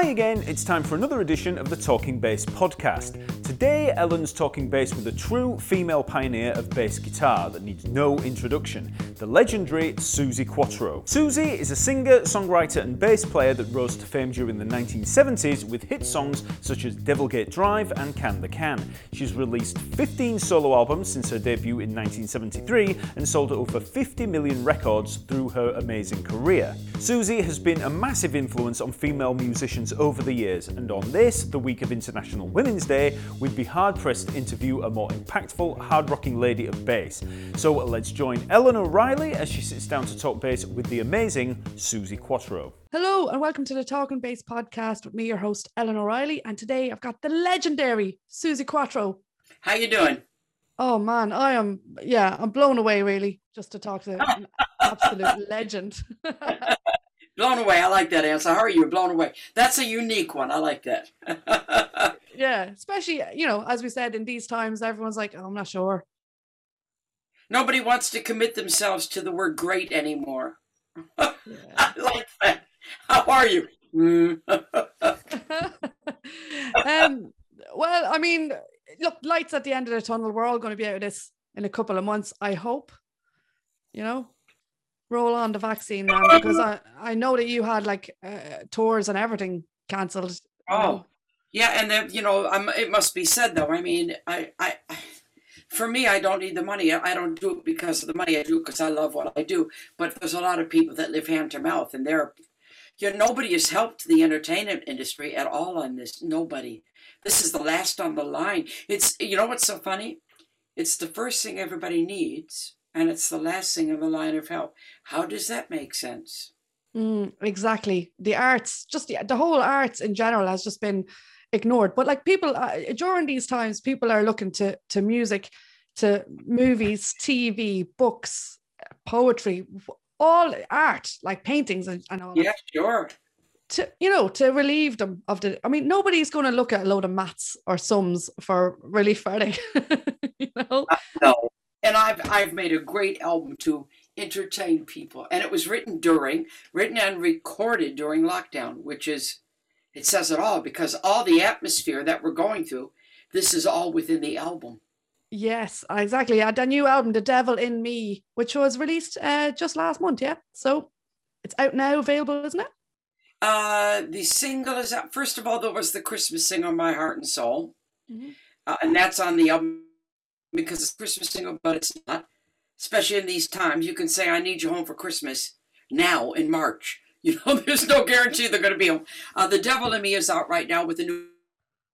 Hi again, it's time for another edition of the Talking Bass podcast. Today, Ellen's talking bass with a true female pioneer of bass guitar that needs no introduction, the legendary Suzi Quatro. Suzi is a singer, songwriter, and bass player that rose to fame during the 1970s with hit songs such as Devil Gate Drive and Can the Can. She's released 15 solo albums since her debut in 1973 and sold over 50 million records through her amazing career. Suzi has been a massive influence on female musicians over the years, and on this, the week of International Women's Day, we'd be hard pressed to interview a more impactful, hard rocking lady of bass. So let's join Ellen O'Reilly as she sits down to talk bass with the amazing Suzi Quatro. Hello and welcome to the Talking Bass podcast with me, your host Ellen O'Reilly, and today I've got the legendary Suzi Quatro. How you doing? Oh man, I am yeah, I'm blown away really just to talk to an absolute legend. blown away. I like that answer. How are you? Blown away. That's a unique one. I like that. yeah, especially you know, as we said in these times, everyone's like, oh, I'm not sure. Nobody wants to commit themselves to the word great anymore. Yeah. I like that. How are you? um, well, I mean, look, lights at the end of the tunnel. We're all going to be out of this in a couple of months, I hope. You know, roll on the vaccine, man, because I, I know that you had like uh, tours and everything cancelled. Oh, know. yeah, and then you know, I'm, it must be said though. I mean, I, I, for me, I don't need the money. I don't do it because of the money. I do because I love what I do. But there's a lot of people that live hand to mouth, and they're, you know, nobody has helped the entertainment industry at all on this. Nobody. This is the last on the line. It's you know what's so funny? It's the first thing everybody needs, and it's the last thing in the line of help. How does that make sense? Mm, exactly. The arts, just the, the whole arts in general, has just been ignored. But like people uh, during these times, people are looking to to music, to movies, TV, books, poetry, all art, like paintings and, and all. Yeah, sure to you know to relieve them of the i mean nobody's going to look at a load of maths or sums for relief are you know uh, no and i've i've made a great album to entertain people and it was written during written and recorded during lockdown which is it says it all because all the atmosphere that we're going through this is all within the album yes exactly I had a new album the devil in me which was released uh, just last month yeah so it's out now available isn't it uh, the single is out. First of all, there was the Christmas single, My Heart and Soul. Mm-hmm. Uh, and that's on the album because it's Christmas single, but it's not. Especially in these times, you can say, I need you home for Christmas now in March. You know, there's no guarantee they're going to be home. Uh, the Devil in Me is out right now with a new,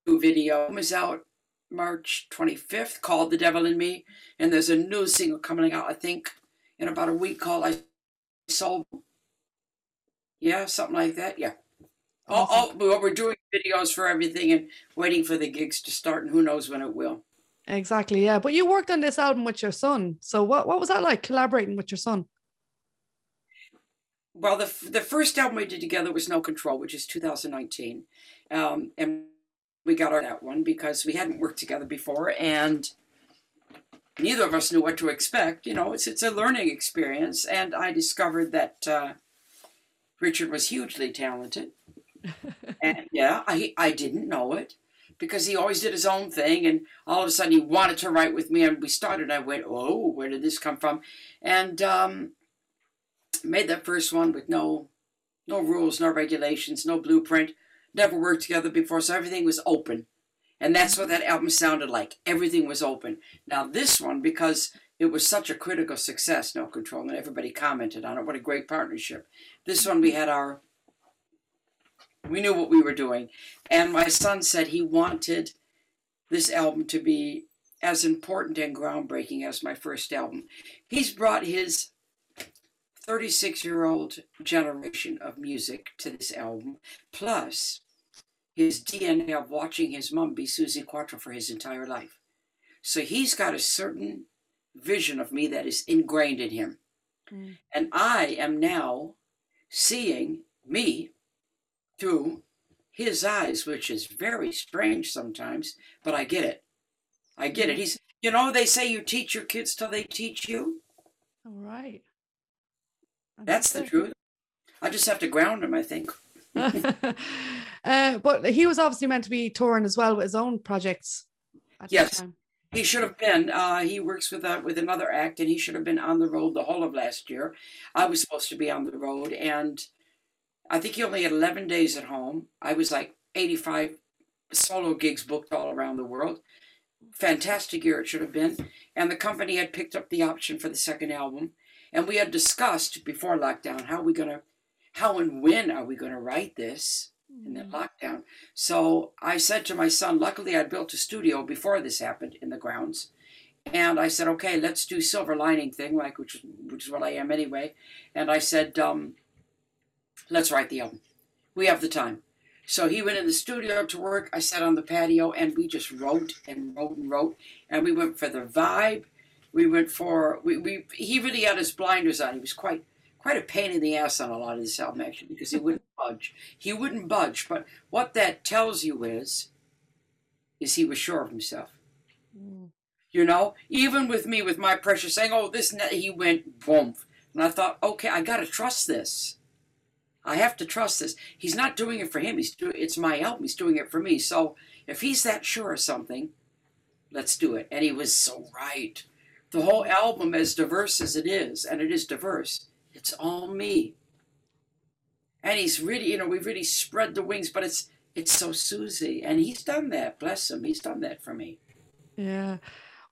new video. Was out March 25th called The Devil in Me. And there's a new single coming out, I think, in about a week called I Sold yeah, something like that. Yeah. All, all, we're doing videos for everything and waiting for the gigs to start, and who knows when it will. Exactly. Yeah. But you worked on this album with your son. So what, what was that like collaborating with your son? Well, the, the first album we did together was No Control, which is 2019. Um, and we got on that one because we hadn't worked together before and neither of us knew what to expect. You know, it's, it's a learning experience. And I discovered that uh, Richard was hugely talented. and yeah, I, I didn't know it because he always did his own thing. And all of a sudden he wanted to write with me. And we started. I went, oh, where did this come from? And um, made that first one with no, no rules, no regulations, no blueprint. Never worked together before. So everything was open. And that's what that album sounded like. Everything was open. Now, this one, because it was such a critical success, No Control, and everybody commented on it. What a great partnership. This one we had our, we knew what we were doing. And my son said he wanted this album to be as important and groundbreaking as my first album. He's brought his 36 year old generation of music to this album, plus his DNA of watching his mom be Suzi Quatro for his entire life. So he's got a certain vision of me that is ingrained in him. Mm. And I am now seeing me through his eyes, which is very strange sometimes, but I get it. I get it. Mm. He's, you know, they say you teach your kids till they teach you. All right. That's, That's the truth. I just have to ground him, I think. Uh, but he was obviously meant to be touring as well with his own projects. at Yes. He should have been. Uh, he works with uh, with another act, and he should have been on the road the whole of last year. I was supposed to be on the road, and I think he only had 11 days at home. I was like 85 solo gigs booked all around the world. Fantastic year it should have been. And the company had picked up the option for the second album, and we had discussed before lockdown how we gonna, how and when are we gonna write this in that lockdown. So I said to my son, luckily I built a studio before this happened in the grounds. And I said, okay, let's do silver lining thing, like which which is what I am anyway. And I said, um, let's write the album. We have the time. So he went in the studio to work. I sat on the patio and we just wrote and wrote and wrote. And we went for the vibe. We went for we, we he really had his blinders on. He was quite quite a pain in the ass on a lot of this album actually because he wouldn't budge. He wouldn't budge. But what that tells you is is he was sure of himself. Mm. You know, even with me, with my pressure saying, "Oh, this," and that," he went boom, and I thought, "Okay, I got to trust this. I have to trust this. He's not doing it for him. He's doing it's my album. He's doing it for me. So if he's that sure of something, let's do it." And he was so right. The whole album, as diverse as it is, and it is diverse, it's all me. And he's really, you know, we've really spread the wings, but it's it's so Suzi, and he's done that. Bless him, he's done that for me. Yeah.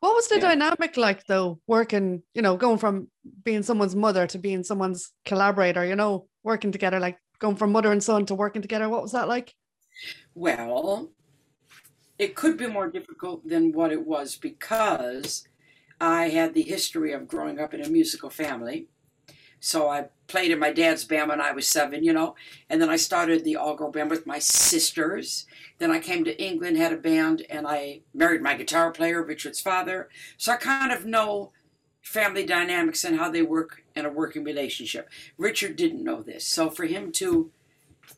What was the Yeah. dynamic like though, working, you know, going from being someone's mother to being someone's collaborator, you know, working together, like going from mother and son to working together? What was that like? Well, it could be more difficult than what it was because I had the history of growing up in a musical family. So I played in my dad's band when I was seven, you know, and then I started the all girl band with my sisters. Then I came to England, had a band, and I married my guitar player, Richard's father. So I kind of know family dynamics and how they work in a working relationship. Richard didn't know this. So for him to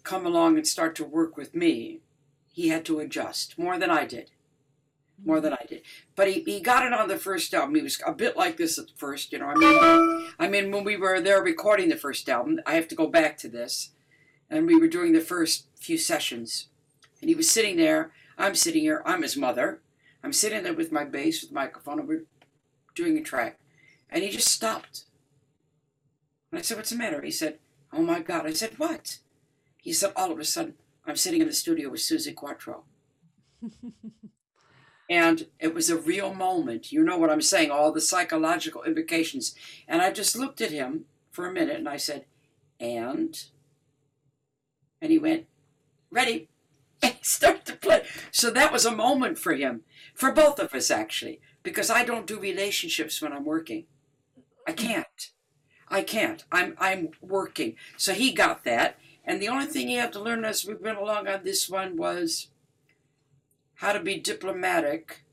come along and start to work with me, he had to adjust more than I did. More than I did. But he, he got it on the first album. He was a bit like this at first, you know. I mean, I mean, when we were there recording the first album, I have to go back to this. And we were doing the first few sessions. And he was sitting there. I'm sitting here. I'm his mother. I'm sitting there with my bass, with the microphone, and we're doing a track. And he just stopped. And I said, What's the matter? He said, Oh my God. I said, What? He said, All of a sudden, I'm sitting in the studio with Suzi Quatro. And it was a real moment. You know what I'm saying, all the psychological implications. And I just looked at him for a minute and I said, And? And he went, Ready. And started to play. So that was a moment for him, for both of us actually, because I don't do relationships when I'm working. I can't. I can't. I'm I'm working. So he got that. And the only thing he had to learn as we went along on this one was how to be diplomatic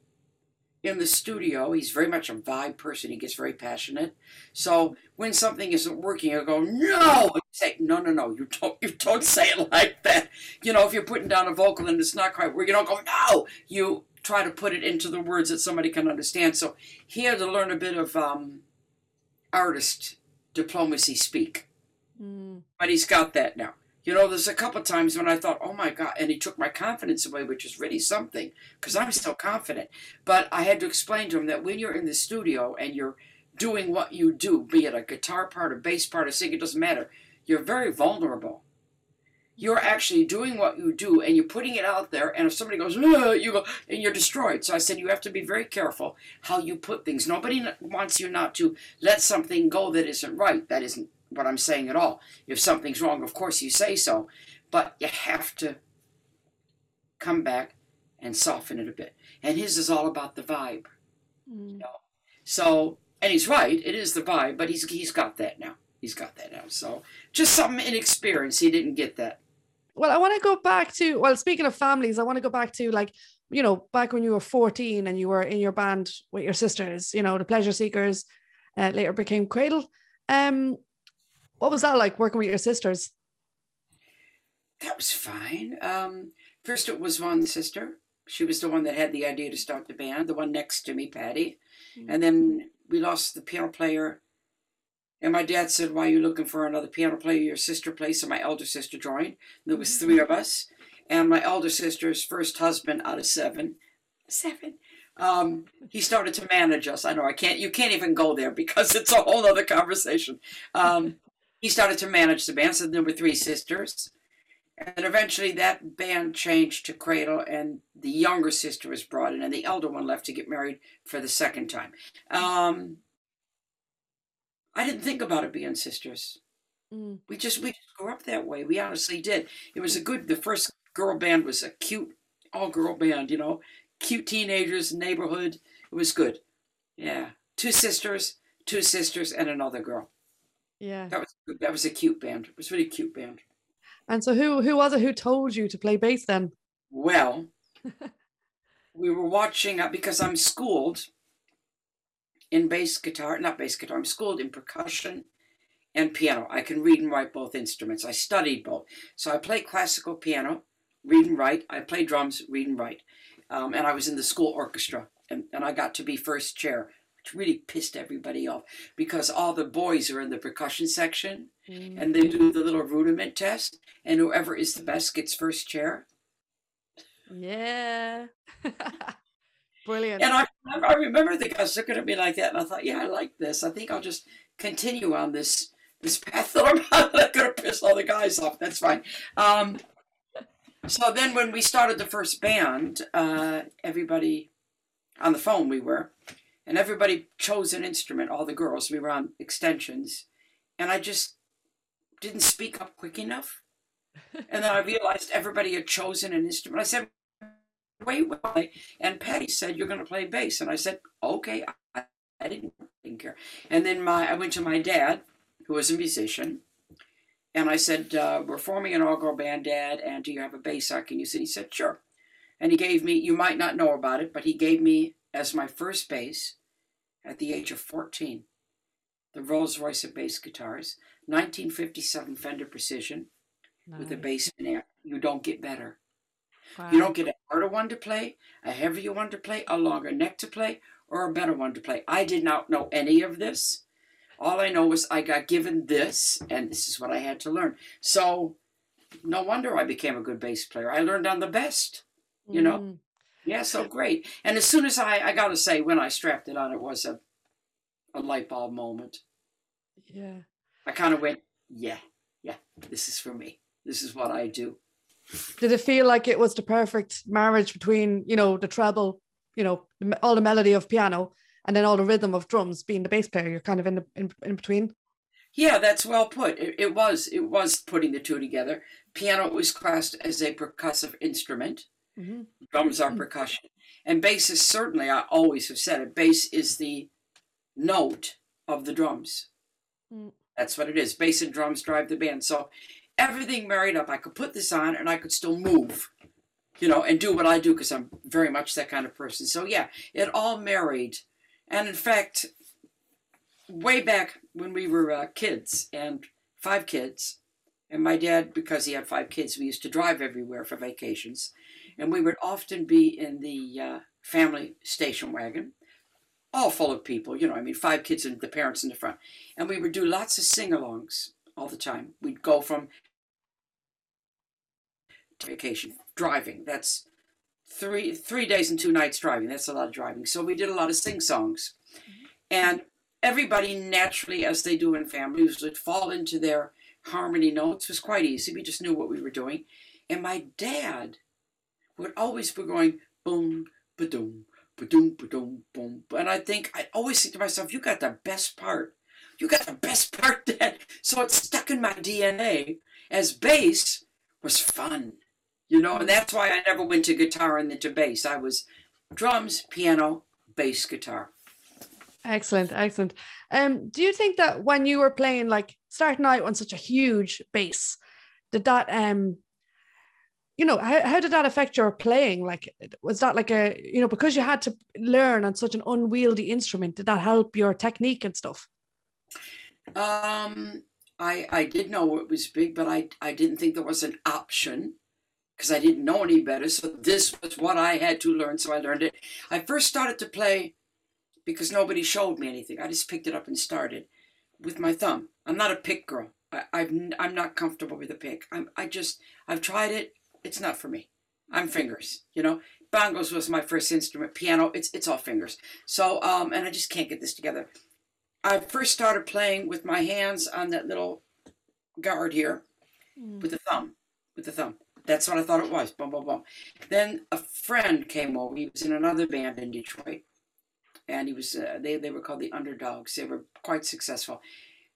in the studio. He's very much a vibe person. He gets very passionate. So when something isn't working, he'll go, no! And say, no, no, no, you don't you don't say it like that. You know, if you're putting down a vocal and it's not quite where you don't go, no! You try to put it into the words that somebody can understand. So he had to learn a bit of um, artist diplomacy speak Mm. but he's got that now. You know, there's a couple times when I thought, oh my God, and he took my confidence away, which is really something, because I'm still confident. But I had to explain to him that when you're in the studio and you're doing what you do, be it a guitar part, a bass part, a sing, it doesn't matter, you're very vulnerable. You're actually doing what you do and you're putting it out there, and if somebody goes, you go, and you're destroyed. So I said, you have to be very careful how you put things. Nobody wants you not to let something go that isn't right. That isn't what I'm saying at all. If something's wrong, of course you say so, but you have to come back and soften it a bit. And his is all about the vibe. Mm. So, and he's right, it is the vibe, but he's he's got that now. He's got that now. So, just something inexperience. He didn't get that. Well, I want to go back to, well, speaking of families, I want to go back to like, you know, back when you were 14 and you were in your band with your sisters, you know, the Pleasure Seekers, uh, later became Cradle. Um, what was that like working with your sisters? That was fine. Um, first, it was one sister. She was the one that had the idea to start the band, the one next to me, Patty. And then we lost the piano player. And my dad said, Why are you looking for another piano player? Your sister plays. So my elder sister joined. There was three of us. and my elder sister's first husband out of seven, seven. Um, he started to manage us. I know I can't. You can't even go there because it's a whole other conversation. Um, he started to manage the band. So the number three sisters, and eventually that band changed to Cradle, and the younger sister was brought in, and the elder one left to get married for the second time. Um, I didn't think about it being sisters. Mm. We just we just grew up that way. We honestly did. It was a good. The first girl band was a cute all girl band. You know, cute teenagers, neighborhood. It was good. Yeah, two sisters, two sisters, and another girl. Yeah. That was that was a cute band. It was a really cute band. And so who who was it who told you to play bass then? Well, we were watching uh, because I'm schooled in bass guitar, not bass guitar. I'm schooled in percussion and piano. I can read and write both instruments. I studied both, so I play classical piano, read and write. I play drums, read and write, um, and I was in the school orchestra, and, and I got to be first chair, really pissed everybody off because all the boys are in the percussion section Mm. and they do the little rudiment test, and whoever is the best gets first chair. Yeah. Brilliant. And I, I remember the guys looking at me like that, and I thought, yeah, I like this. I think I'll just continue on this this path that I'm not going to piss all the guys off. That's fine. Um, so then, when we started the first band, uh, everybody on the phone we were, and everybody chose an instrument. All the girls, we were on extensions, and I just didn't speak up quick enough. And then I realized everybody had chosen an instrument. I said, wait, wait. And Patty said, you're going to play bass. And I said, okay. I, I didn't, didn't care. And then my I went to my dad, who was a musician, and I said, uh, we're forming an all-girl band, Dad, and do you have a bass I can use? And he said, sure. And he gave me, you might not know about it, but he gave me as my first bass at the age of 14, the Rolls Royce of bass guitars, 1957 Fender Precision with a bass in there. You don't get better. Wow. You don't get a harder one to play, a heavier one to play, a longer neck to play, or a better one to play. I did not know any of this. All I know was I got given this, and this is what I had to learn. So, no wonder I became a good bass player. I learned on the best. you know. Mm. Yeah, so great. And as soon as I, I got to say, when I strapped it on, it was a, a light bulb moment. Yeah. I kind of went, yeah, yeah, this is for me. This is what I do. Did it feel like it was the perfect marriage between, you know, the treble, you know, all the melody of piano and then all the rhythm of drums being the bass player? You're kind of in the in, in between. Yeah, that's well put. It, it was it was putting the two together. Piano was classed as a percussive instrument. Mhm. Drums are percussion, and bass is certainly. I always have said it. Bass is the note of the drums. Mm. That's what it is. Bass and drums drive the band. So everything married up. I could put this on, and I could still move, you know, and do what I do because I'm very much that kind of person. So yeah, it all married, and in fact, way back when we were uh, kids and five kids, and my dad, because he had five kids, we used to drive everywhere for vacations, and we would often be in the uh, family station wagon, all full of people. You know, I mean, five kids and the parents in the front, and we would do lots of sing-alongs all the time. We'd go from vacation driving. That's three three days and two nights driving. That's a lot of driving. So we did a lot of sing songs, and everybody naturally, as they do in families, would fall into their harmony notes. It was quite easy. We just knew what we were doing, and my dad would always be going boom, ba doom, ba doom, ba doom, boom. And I think I always think to myself, "You got the best part. You got the best part, Dad." So it's stuck in my DNA as bass was fun, you know, and that's why I never went to guitar and then to bass. I was drums, piano, bass, guitar. Excellent, excellent. Um, do you think that when you were playing, like starting out on such a huge bass, did that um, you know, how, how did that affect your playing? Like, was that like a, you know, because you had to learn on such an unwieldy instrument, did that help your technique and stuff? Um, I I did know it was big, but I I didn't think there was an option because I didn't know any better. So this was what I had to learn. So I learned it. I first started to play because nobody showed me anything. I just picked it up and started with my thumb. I'm not a pick girl. I, n- I'm not comfortable with a pick. I'm I just I've tried it. It's not for me. I'm fingers, you know. Bongos was my first instrument. Piano, it's it's all fingers. So um, and I just can't get this together. I first started playing with my hands on that little guard here, with the thumb, with the thumb. That's what I thought it was. Boom, boom, boom. Then a friend came over. He was in another band in Detroit, and he was uh, they they were called the Underdogs. They were quite successful.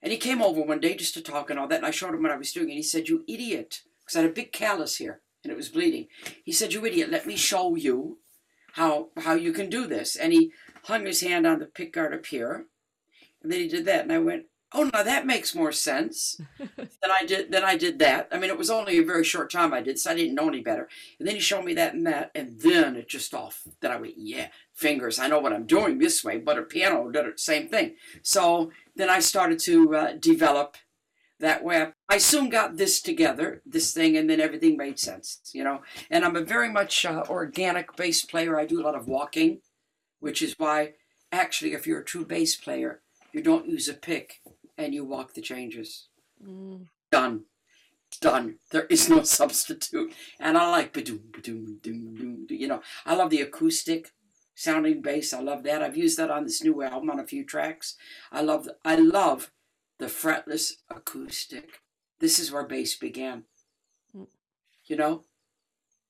And he came over one day just to talk and all that. And I showed him what I was doing, and he said, "You idiot!" Because I had a big callus here, and it was bleeding. He said, "You idiot! Let me show you how how you can do this." And he hung his hand on the pick guard up here, and then he did that, and I went, "Oh, now that makes more sense." then I did then I did that. I mean, it was only a very short time I did, so I didn't know any better. And then he showed me that and that, and then it just off. Then I went, "Yeah, fingers. I know what I'm doing this way." But a piano did it same thing. So then I started to uh, develop that way. I soon got this together, this thing, and then everything made sense, you know. And I'm a very much uh, organic bass player. I do a lot of walking, which is why, actually, if you're a true bass player, you don't use a pick and you walk the changes. Mm. Done. Done. There is no substitute. And I like ba-doom, ba-doom, doom, doom, you know. I love the acoustic sounding bass. I love that. I've used that on this new album on a few tracks. I love I love the fretless acoustic. This is where bass began. Mm. You know?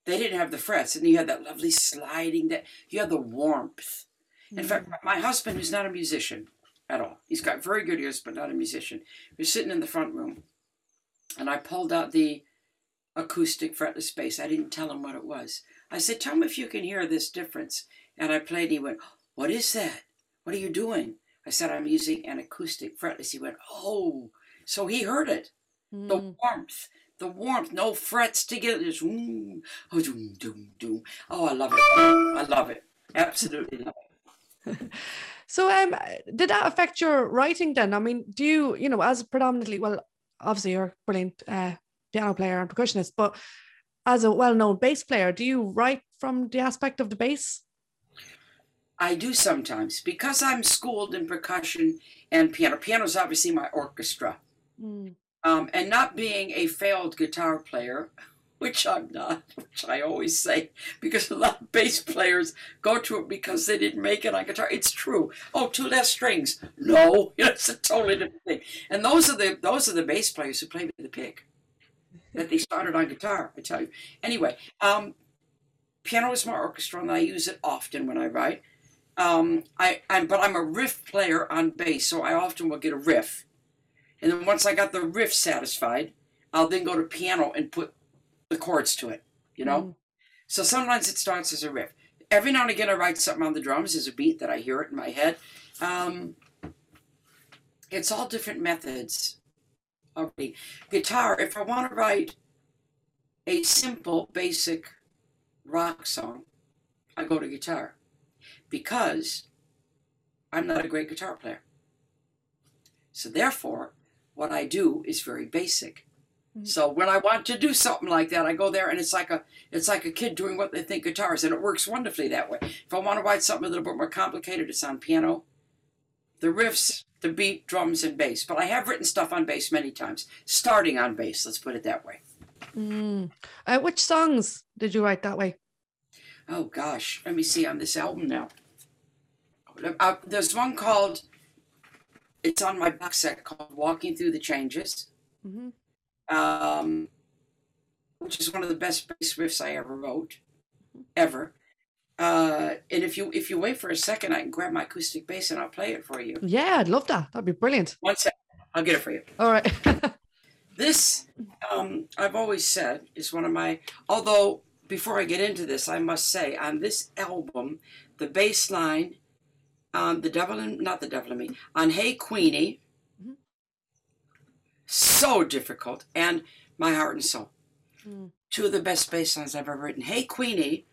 They didn't have the frets, and you had that lovely sliding that you had the warmth. In fact, my husband, who's not a musician at all, he's got very good ears, but not a musician, He was sitting in the front room, and I pulled out the acoustic fretless bass. I didn't tell him what it was. I said, Tell me if you can hear this difference. And I played, and he went, What is that? What are you doing? I said, I'm using an acoustic fretless. He went, Oh. So he heard it. The Mm. warmth. The warmth, no frets together, just mm, oh, doom, doom, doom. Oh, I love it. I love it. Absolutely love it. So, um, did that affect your writing then? I mean, do you, you know, as predominantly, well, obviously you're a brilliant uh, piano player and percussionist, but as a well-known bass player, do you write from the aspect of the bass? I do sometimes because I'm schooled in percussion and piano. Piano is obviously my orchestra. Mm. Um, and not being a failed guitar player, which I'm not, which I always say, because a lot of bass players go to it because they didn't make it on guitar. It's true. Oh, two less strings. No, it's a totally different thing. And those are the those are the bass players who play with the pick. That they started on guitar, I tell you. Anyway, um, piano is my orchestra, and I use it often when I write. Um, I, I'm, but I'm a riff player on bass, so I often will get a riff, and then once I got the riff satisfied, I'll then go to piano and put the chords to it. You know, Mm. so sometimes it starts as a riff. Every now and again, I write something on the drums as a beat that I hear it in my head. Um, it's all different methods. Already, guitar. If I want to write a simple, basic rock song, I go to guitar because I'm not a great guitar player. So therefore, what I do is very basic. Mhm. So when I want to do something like that, I go there and it's like a it's like a kid doing what they think guitar is, and it works wonderfully that way. If I want to write something a little bit more complicated, it's on piano, the riffs, the beat, drums, and bass. But I have written stuff on bass many times, starting on bass. Let's put it that way. Mm. Uh, which songs did you write that way? Oh gosh, let me see on this album now. Uh, there's one called. It's on my box set called "Walking Through the Changes," hmm um, which is one of the best bass riffs I ever wrote, ever. Uh, and if you if you wait for a second, I can grab my acoustic bass and I'll play it for you. Yeah, I'd love that. That'd be brilliant. One second, I'll get it for you. All right. This, um, I've always said, is one of my. Although before I get into this, I must say on this album, the bass line, on the devil in not the devil in me on Hey Queenie, Mhm. so difficult, and My Heart and Soul, Mm. two of the best bass lines I've ever written. Hey Queenie,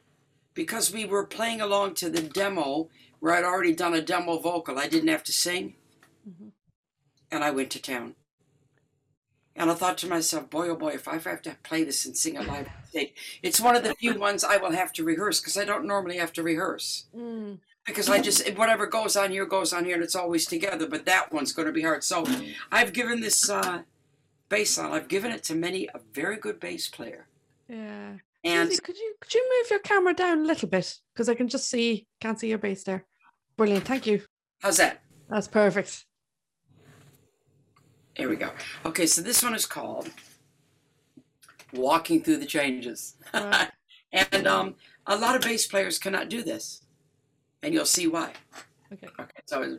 because we were playing along to the demo where I'd already done a demo vocal, I didn't have to sing, Mhm. and I went to town. And I thought to myself, boy, oh boy, if I have to play this and sing it live it's one of the few ones I will have to rehearse because I don't normally have to rehearse. Mm. Because I just, whatever goes on here goes on here and it's always together, but that one's going to be hard. So I've given this uh, bass line, I've given it to many, a very good bass player. Yeah. And Suzi, could you could you move your camera down a little bit because I can just see can't see your bass there. Brilliant, thank you. how's that? That's perfect. Here we go. Okay, so this one is called Walking Through the Changes. Right. and um, a lot of bass players cannot do this. And you'll see why. Okay. Okay, so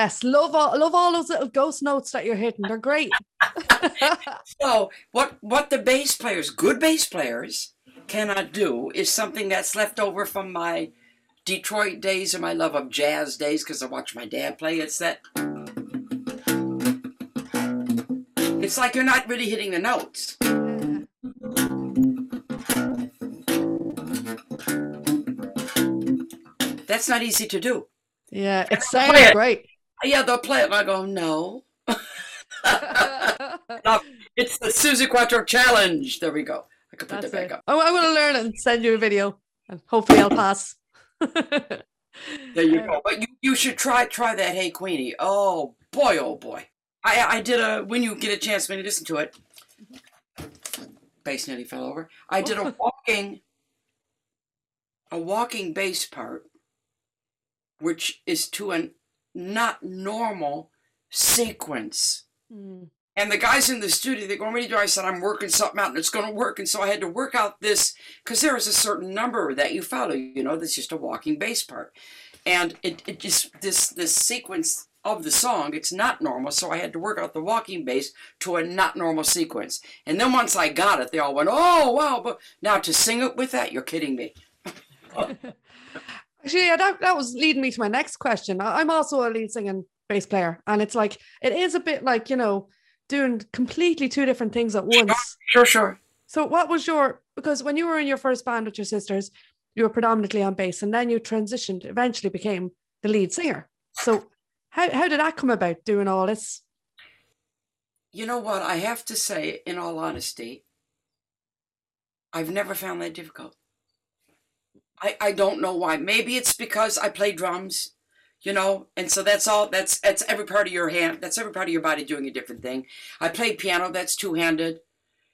yes, love all love all those little ghost notes that you're hitting. They're great. So what what the bass players, good bass players, cannot do is something that's left over from my Detroit days and my love of jazz days because I watched my dad play. It's that it's like you're not really hitting the notes. That's not easy to do. Yeah, it Play sounds great. Yeah, they'll play it and I go, no. It's the Suzi Quatro challenge. There we go. I can put That's that back it. up. Oh, I'm going to learn it and send you a video, and hopefully I'll pass. There you go. But you, you should try try that Hey Queenie. Oh boy, oh boy. I I did a when you get a chance when you listen to it. Bass nearly fell over. I did a walking a walking bass part, which is to a not normal sequence. Mm. And the guys in the studio, they're going, What are you doing? I said, I'm working something out and it's going to work. And so I had to work out this because there is a certain number that you follow, you know, that's just a walking bass part. And it, it just, this, this sequence of the song, it's not normal. So I had to work out the walking bass to a not normal sequence. And then once I got it, they all went, Oh, wow. But now to sing it with that, you're kidding me. Actually, yeah, that, that was leading me to my next question. I'm also a lead singing bass player, and it's like it is a bit like you know doing completely two different things at once. Sure, sure. So, what was your because when you were in your first band with your sisters, you were predominantly on bass, and then you transitioned, eventually became the lead singer. So, how how did that come about? Doing all this? You know what? I have to say, in all honesty, I've never found that difficult. I, I don't know why. Maybe it's because I play drums, you know, and so that's all. That's that's every part of your hand. That's every part of your body doing a different thing. I play piano. That's two handed.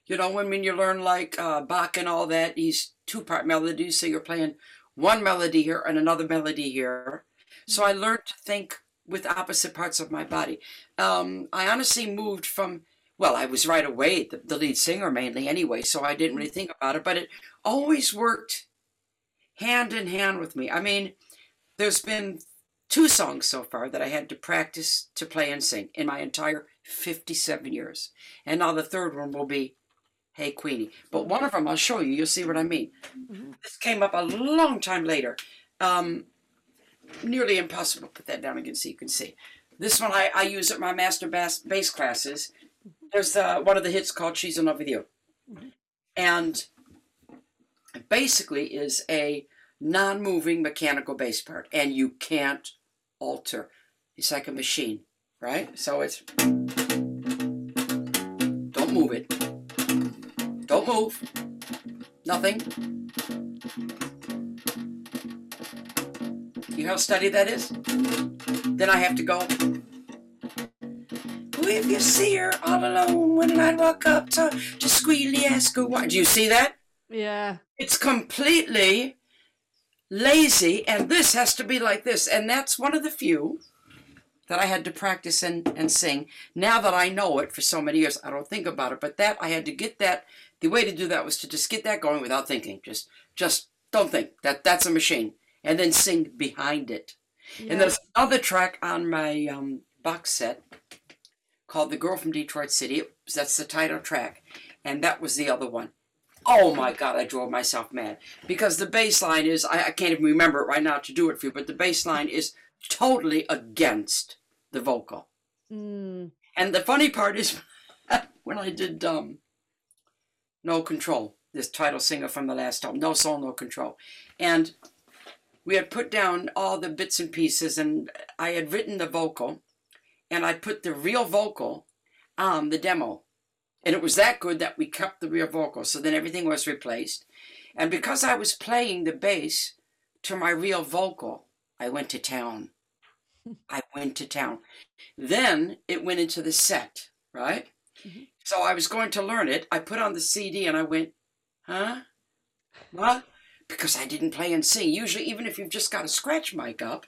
You know, when when you learn like uh, Bach and all that, he's two part melodies. So you're playing one melody here and another melody here. So I learned to think with opposite parts of my body. Um, I honestly moved from well, I was right away the, the lead singer mainly anyway, so I didn't really think about it. But it always worked hand in hand with me. I mean, there's been two songs so far that I had to practice to play and sing in my entire 57 years. And now the third one will be Hey Queenie. But one of them I'll show you, you'll see what I mean. Mhm. This came up a long time later. Um, nearly impossible to put that down again so you can see. This one I, I use at my master bass, bass classes. There's uh, one of the hits called She's in Love with You. And it basically is a non-moving mechanical bass part and you can't alter. It's like a machine right? So it's don't move it. Don't move. Nothing. You know how steady that is? Then i have to go if you see her all alone when i walk up to discreetly ask her why do you see that? Yeah. It's completely lazy and this has to be like this and that's one of the few that i had to practice and, and sing. Now that i know it for so many years i don't think about it but that i had to get that the way to do that was to just get that going without thinking just just don't think that that's a machine and then sing behind it. And there's another track on my um, box set called the girl from detroit city. That's the title track and that was the other one Oh my God, I drove myself mad because the bass line is, I, I can't even remember it right now to do it for you, but the bass line is totally against the vocal. Mm. And the funny part is when I did um, No Control, this title singer from the last album, No Soul, No Control. And we had put down all the bits and pieces, and I had written the vocal, and I put the real vocal on the demo. And it was that good that we kept the real vocal. So then everything was replaced. And because I was playing the bass to my real vocal, I went to town. I went to town. Then it went into the set, right? Mm-hmm. So I was going to learn it. I put on the CD and I went, huh? What? Because I didn't play and sing. Usually, even if you've just got a scratch mic up,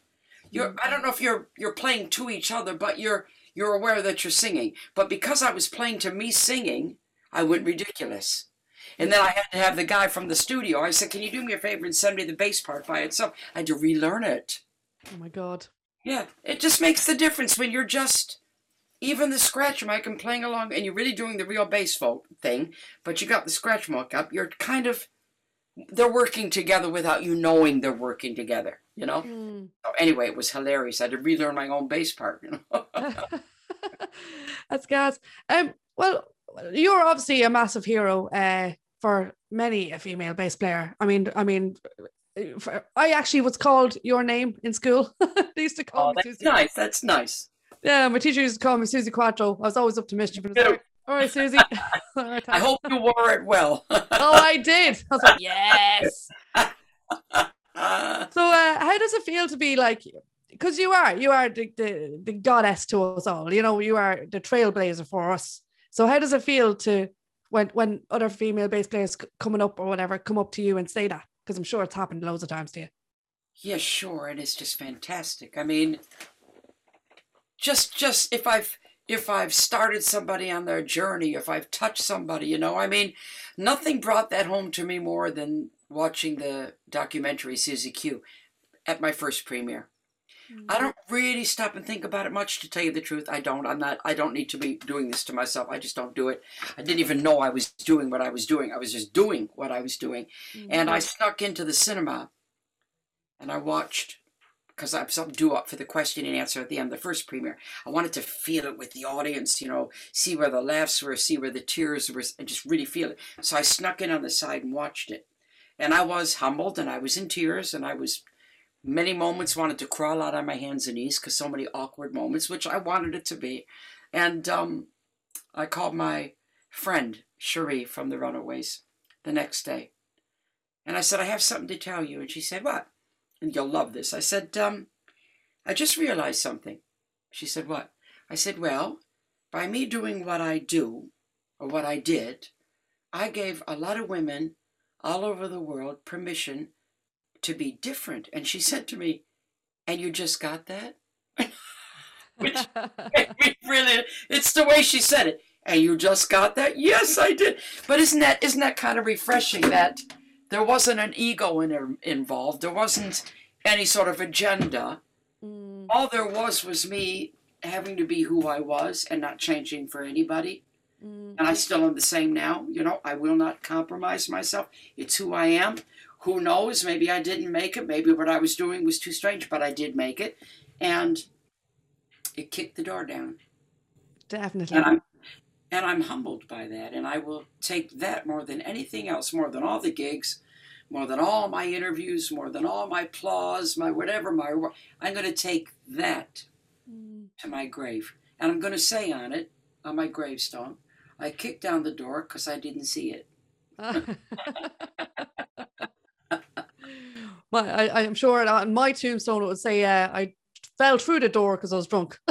you're I don't know if you're you're playing to each other, but you're you're aware that you're singing. But because I was playing to me singing, I went ridiculous. And then I had to have the guy from the studio. I said, Can you do me a favor and send me the bass part by itself? I had to relearn it. Oh my god. Yeah, it just makes the difference when you're just even the scratch mic and playing along and you're really doing the real bass folk thing, but you got the scratch mic up, you're kind of they're working together without you knowing they're working together, you know? Mm. So anyway, it was hilarious. I had to relearn my own bass part, you know. That's gas. Um, well, you're obviously a massive hero uh, for many a female bass player. I mean, I mean, for, I actually was called your name in school. they used to call oh, me that's Suzi. nice. That's nice. Yeah, my teacher used to call me Suzi Quatro. I was always up to mischief. All right, Suzi. Right, I hope you wore it well. oh, I did. I was like, yes. So, uh, how does it feel to be like? Because you are, you are the, the the goddess to us all. You know, you are the trailblazer for us. So, how does it feel to when when other female bass players coming up or whatever come up to you and say that? Because I'm sure it's happened loads of times to you. Yeah, sure, and it's just fantastic. I mean, just just if I've if I've started somebody on their journey, if I've touched somebody, you know, I mean, nothing brought that home to me more than watching the documentary Suzi Q at my first premiere. I mm-hmm. don't really stop and think about it much to tell you the truth. I don't. I'm not I don't need to be doing this to myself. I just don't do it. I didn't even know I was doing what I was doing. I was just doing what I was doing. And I mm-hmm. snuck into the cinema and I watched because I have something due up for the question and answer at the end of the first premiere. I wanted to feel it with the audience, you know, see where the laughs were, see where the tears were, and just really feel it. So I snuck in on the side and watched it. And I was humbled and I was in tears and I was many moments wanted to crawl out on my hands and knees because so many awkward moments, which I wanted it to be. And um, I called my friend, Cherie from the Runaways, the next day. And I said, I have something to tell you. And she said, What? And you'll love this. I said, um, I just realized something. She said, What? I said, Well, by me doing what I do, or what I did, I gave a lot of women all over the world permission to be different. And she said to me, And you just got that? Which really, it's the way she said it. And you just got that? Yes, I did. But isn't that isn't that kind of refreshing that there wasn't an ego in, involved? There wasn't any sort of agenda. Mm, All there was was me having to be who I was and not changing for anybody. Mm. And I still am the same now. You know, I will not compromise myself. It's who I am. Who knows? Maybe I didn't make it. Maybe what I was doing was too strange, but I did make it. And it kicked the door down. Definitely. And I'm and I'm humbled by that. And I will take that more than anything else, more than all the gigs, more than all my interviews, more than all my applause, my whatever, my I'm gonna take that Mm. to my grave. And I'm going to say on it, on my gravestone, I kicked down the door because I didn't see it. my, I, I'm sure on my tombstone it would say uh, I fell through the door because I was drunk.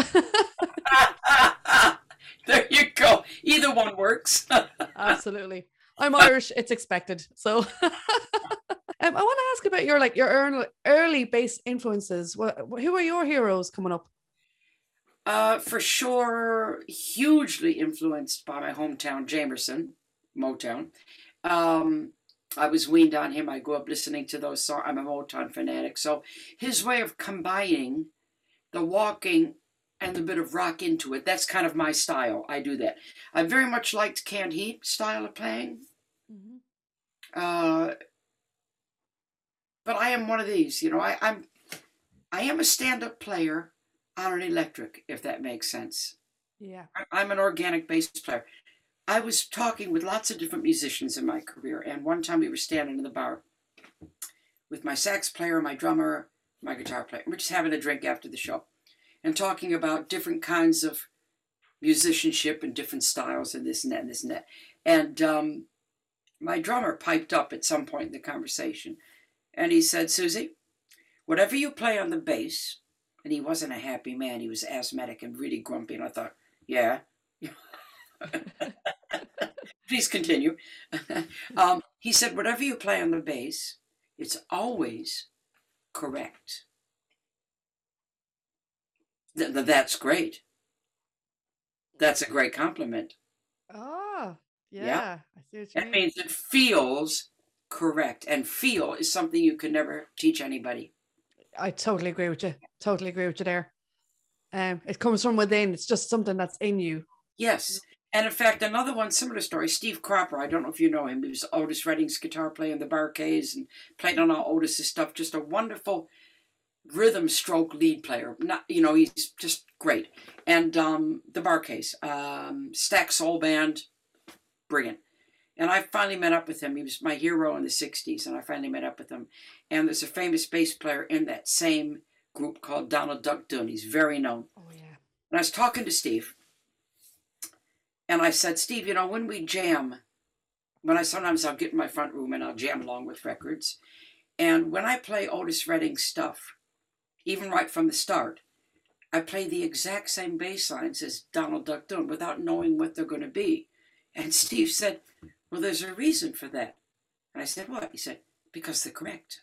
there you go. Either one works. Absolutely. I'm Irish. It's expected. So, um, I want to ask about your like your early, early bass influences. What, who are your heroes coming up? Uh, for sure, hugely influenced by my hometown, Jamerson, Motown. Um, I was weaned on him. I grew up listening to those songs. I'm a Motown fanatic. So his way of combining the walking and the bit of rock into it, that's kind of my style. I do that. I very much liked Canned Heat style of playing. Uh, but I am one of these, you know. I, I'm, I am a stand-up player on an electric, if that makes sense. Yeah. I'm an organic bass player, I was talking with lots of different musicians in my career, and one time we were standing in the bar with my sax player, my drummer, my guitar player. We're just having a drink after the show and talking about different kinds of musicianship and different styles and this and that and this and that. And um, my drummer piped up at some point in the conversation and he said, Suzi, whatever you play on the bass, and he wasn't a happy man, he was asthmatic and really grumpy. And I thought, yeah. Please continue. um, he said, whatever you play on the bass, it's always correct. Th- th- that's great. That's a great compliment. Oh, yeah. Yeah. I see what you That mean. means it feels correct. And feel is something you can never teach anybody. I totally agree with you. Totally agree with you there. Um, it comes from within. It's just something that's in you. Yes. And in fact, another one, similar story, Steve Cropper, I don't know if you know him. He was Otis Redding's guitar player in the Bar-Kays and played on all Otis's stuff. Just a wonderful rhythm stroke lead player. Not, you know, he's just great. And um, the Bar-Kays, um, Stax Soul Band, brilliant. And I finally met up with him. He was my hero in the 60s, and I finally met up with him. And there's a famous bass player in that same group called Donald Duck Dunn. He's very known. Oh yeah. And I was talking to Steve, and I said, Steve, you know, when we jam, when I sometimes I'll get in my front room and I'll jam along with records, and when I play Otis Redding stuff, even right from the start, I play the exact same bass lines as Donald Duck Dunn without knowing what they're going to be. And Steve said, Well, there's a reason for that. And I said, What? He said, Because they're correct.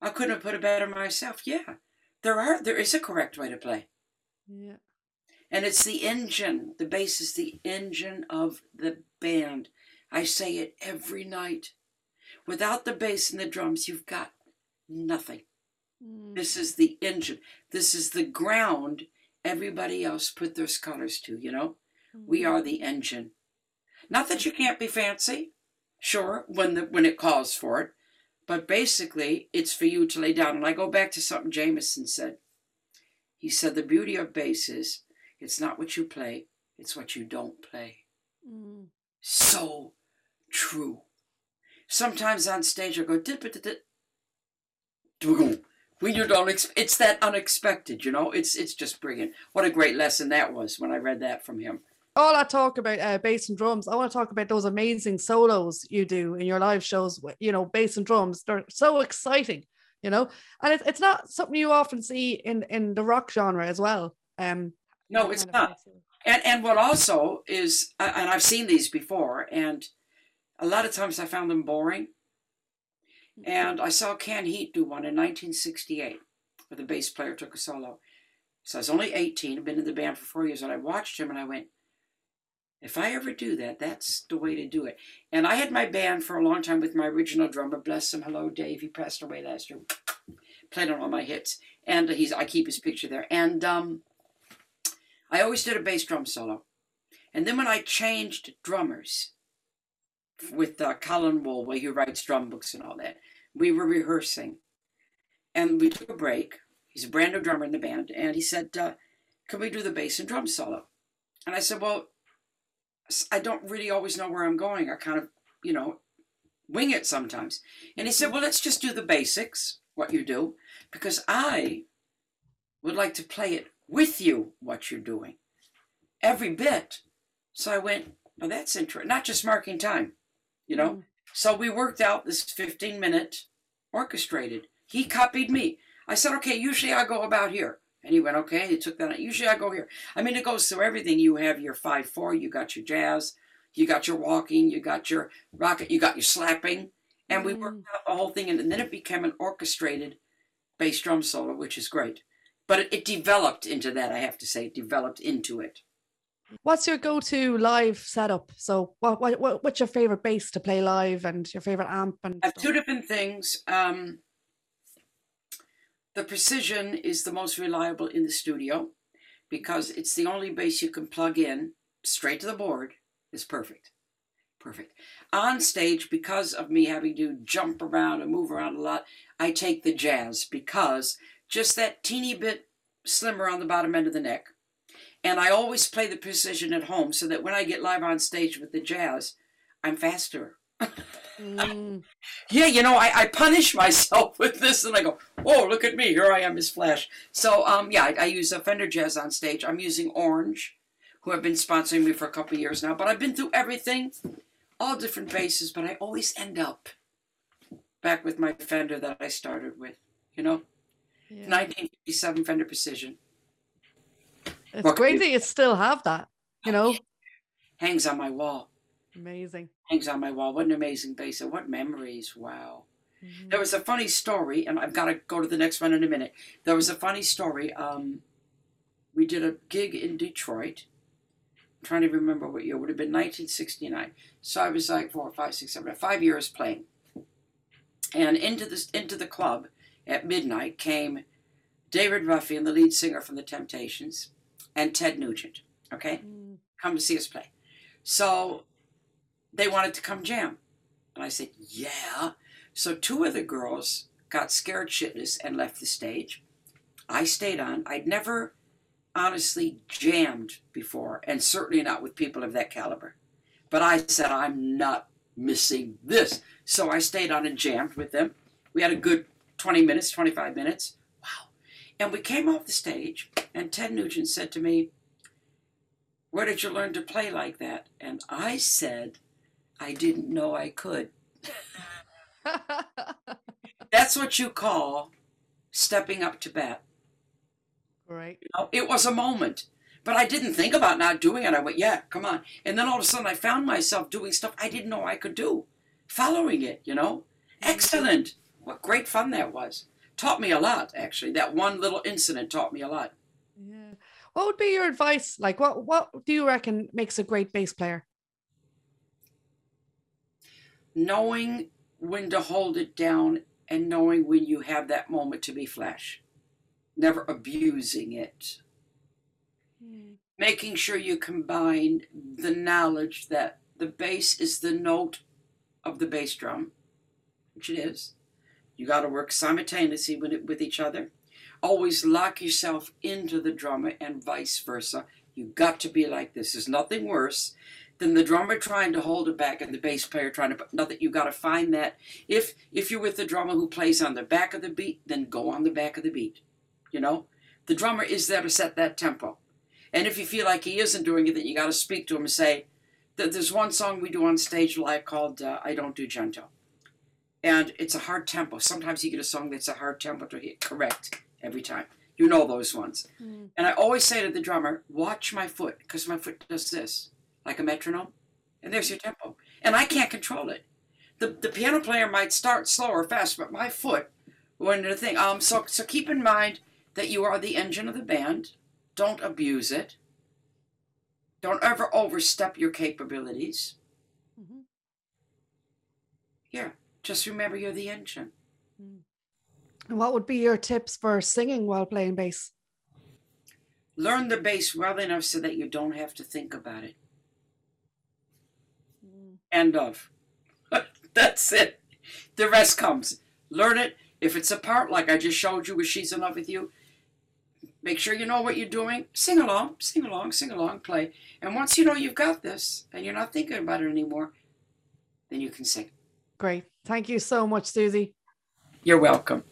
I couldn't have put it better myself. Yeah, there are there is a correct way to play. Yeah. And it's the engine. The bass is the engine of the band. I say it every night. Without the bass and the drums, you've got nothing. Mm. This is the engine. This is the ground everybody else put their scholars to, you know? We are the engine. Not that you can't be fancy, sure, when the when it calls for it, but basically it's for you to lay down. And I go back to something Jamerson said. He said the beauty of bass is it's not what you play, it's what you don't play. Mm. So true. Sometimes on stage I go dip it when you don't ex- it's that unexpected, you know. It's it's just brilliant. What a great lesson that was when I read that from him. All I talk about uh, bass and drums, I want to talk about those amazing solos you do in your live shows. You know, bass and drums, they're so exciting, you know, and it's, it's not something you often see in, in the rock genre as well. Um, No, it's not. And and what also is, uh, and I've seen these before, and a lot of times I found them boring. And I saw Canned Heat do one in 1968, where the bass player took a solo. So I was only 18, I've been in the band for four years, and I watched him and I went, if I ever do that, that's the way to do it. And I had my band for a long time with my original drummer, bless him, hello Dave, he passed away last year. Played on all my hits, and he's I keep his picture there. And um, I always did a bass drum solo. And then when I changed drummers with uh, Colin Woolway, who writes drum books and all that, we were rehearsing. And we took a break. He's a brand new drummer in the band. And he said, uh, Can we do the bass and drum solo? And I said, Well, I don't really always know where I'm going. I kind of, you know, wing it sometimes. And he said, Well, let's just do the basics, what you do, because I would like to play it with you, what you're doing, every bit. So I went, Well, that's interesting. Not just marking time, you know? Mm. So we worked out this 15 minute orchestrated. He copied me. I said, Okay, usually I go about here. And he went, Okay. He took that. out. Usually I go here. I mean, it goes through everything. You have your 5 4, you got your jazz, you got your walking, you got your rocket, you got your slapping. And we worked out the whole thing. And then it became an orchestrated bass drum solo, which is great. But it, it developed into that, I have to say. It developed into it. What's your go-to live setup? So, what, what, what what's your favorite bass to play live, and your favorite amp? And I have two different things. Um, the precision is the most reliable in the studio because it's the only bass you can plug in straight to the board. It's perfect. Perfect. On stage, because of me having to jump around and move around a lot, I take the jazz because just that teeny bit slimmer on the bottom end of the neck And I always play the precision at home so that when I get live on stage with the jazz, I'm faster. Mm. Yeah, you know, I, I punish myself with this and I go, oh, look at me. Here I am as Flash. So, um, yeah, I, I use a Fender Jazz on stage. I'm using Orange, who have been sponsoring me for a couple of years now. But I've been through everything, all different bases, but I always end up back with my Fender that I started with, you know? Yeah. 1957 Fender Precision. It's What great that you still have that, you know? Hangs on my wall. Amazing. Hangs on my wall. What an amazing bass. And what memories. Wow. Mhm. There was a funny story, and I've got to go to the next one in a minute. There was a funny story. Um, we did a gig in Detroit. I'm trying to remember what year. It would have been 1969. So I was like four, five, six, seven, five years playing. And into this into the club at midnight came David Ruffin and the lead singer from the Temptations, and Ted Nugent. Okay Mm. come to see us play. So they wanted to come jam. And I said, yeah. So two of the girls got scared shitless and left the stage. I stayed on. I'd never honestly jammed before, and certainly not with people of that caliber. But I said, I'm not missing this. So I stayed on and jammed with them. We had a good 20 minutes, 25 minutes. Wow. And we came off the stage, and Ted Nugent said to me, where did you learn to play like that? And I said, I didn't know I could. That's what you call stepping up to bat. Right. You know, it was a moment, but I didn't think about not doing it. I went, yeah, come on. And then all of a sudden I found myself doing stuff I didn't know I could do, following it, you know? Mm-hmm. Excellent. What great fun that was. Taught me a lot, actually. That one little incident taught me a lot. Yeah. What would be your advice? Like, what what do you reckon makes a great bass player? Knowing when to hold it down and knowing when you have that moment to be flash never abusing it. Hmm. Making sure you combine the knowledge that the bass is the note of the bass drum which it is. You got to work simultaneously with, it, with each other. Always lock yourself into the drummer and vice versa. You got to be like this. There's nothing worse than the drummer trying to hold it back and the bass player trying to nothing you got to find that. If if you're with the drummer who plays on the back of the beat then go on the back of the beat you know? The drummer is there to set that tempo. And if you feel like he isn't doing it then you got to speak to him and say that there's one song we do on stage live called uh, i don't do gentle. And it's a hard tempo. Sometimes you get a song that's a hard tempo to hit correct every time. You know those ones. And i always say to the drummer watch my foot because my foot does this like a metronome, and there's your tempo. And I can't control it. The, the piano player might start slow or fast, but my foot went into the thing. Um, so, so keep in mind that you are the engine of the band. Don't abuse it. Don't ever overstep your capabilities. Mm-hmm. Yeah, just remember you're the engine. And what would be your tips for singing while playing bass? Learn the bass well enough so that you don't have to think about it. End of. That's it. The rest comes. Learn it. If it's a part like I just showed you with She's in Love with You, make sure you know what you're doing. Sing along, sing along, sing along, play. And once you know you've got this and you're not thinking about it anymore, then you can sing. Great. Thank you so much, Suzi. You're welcome.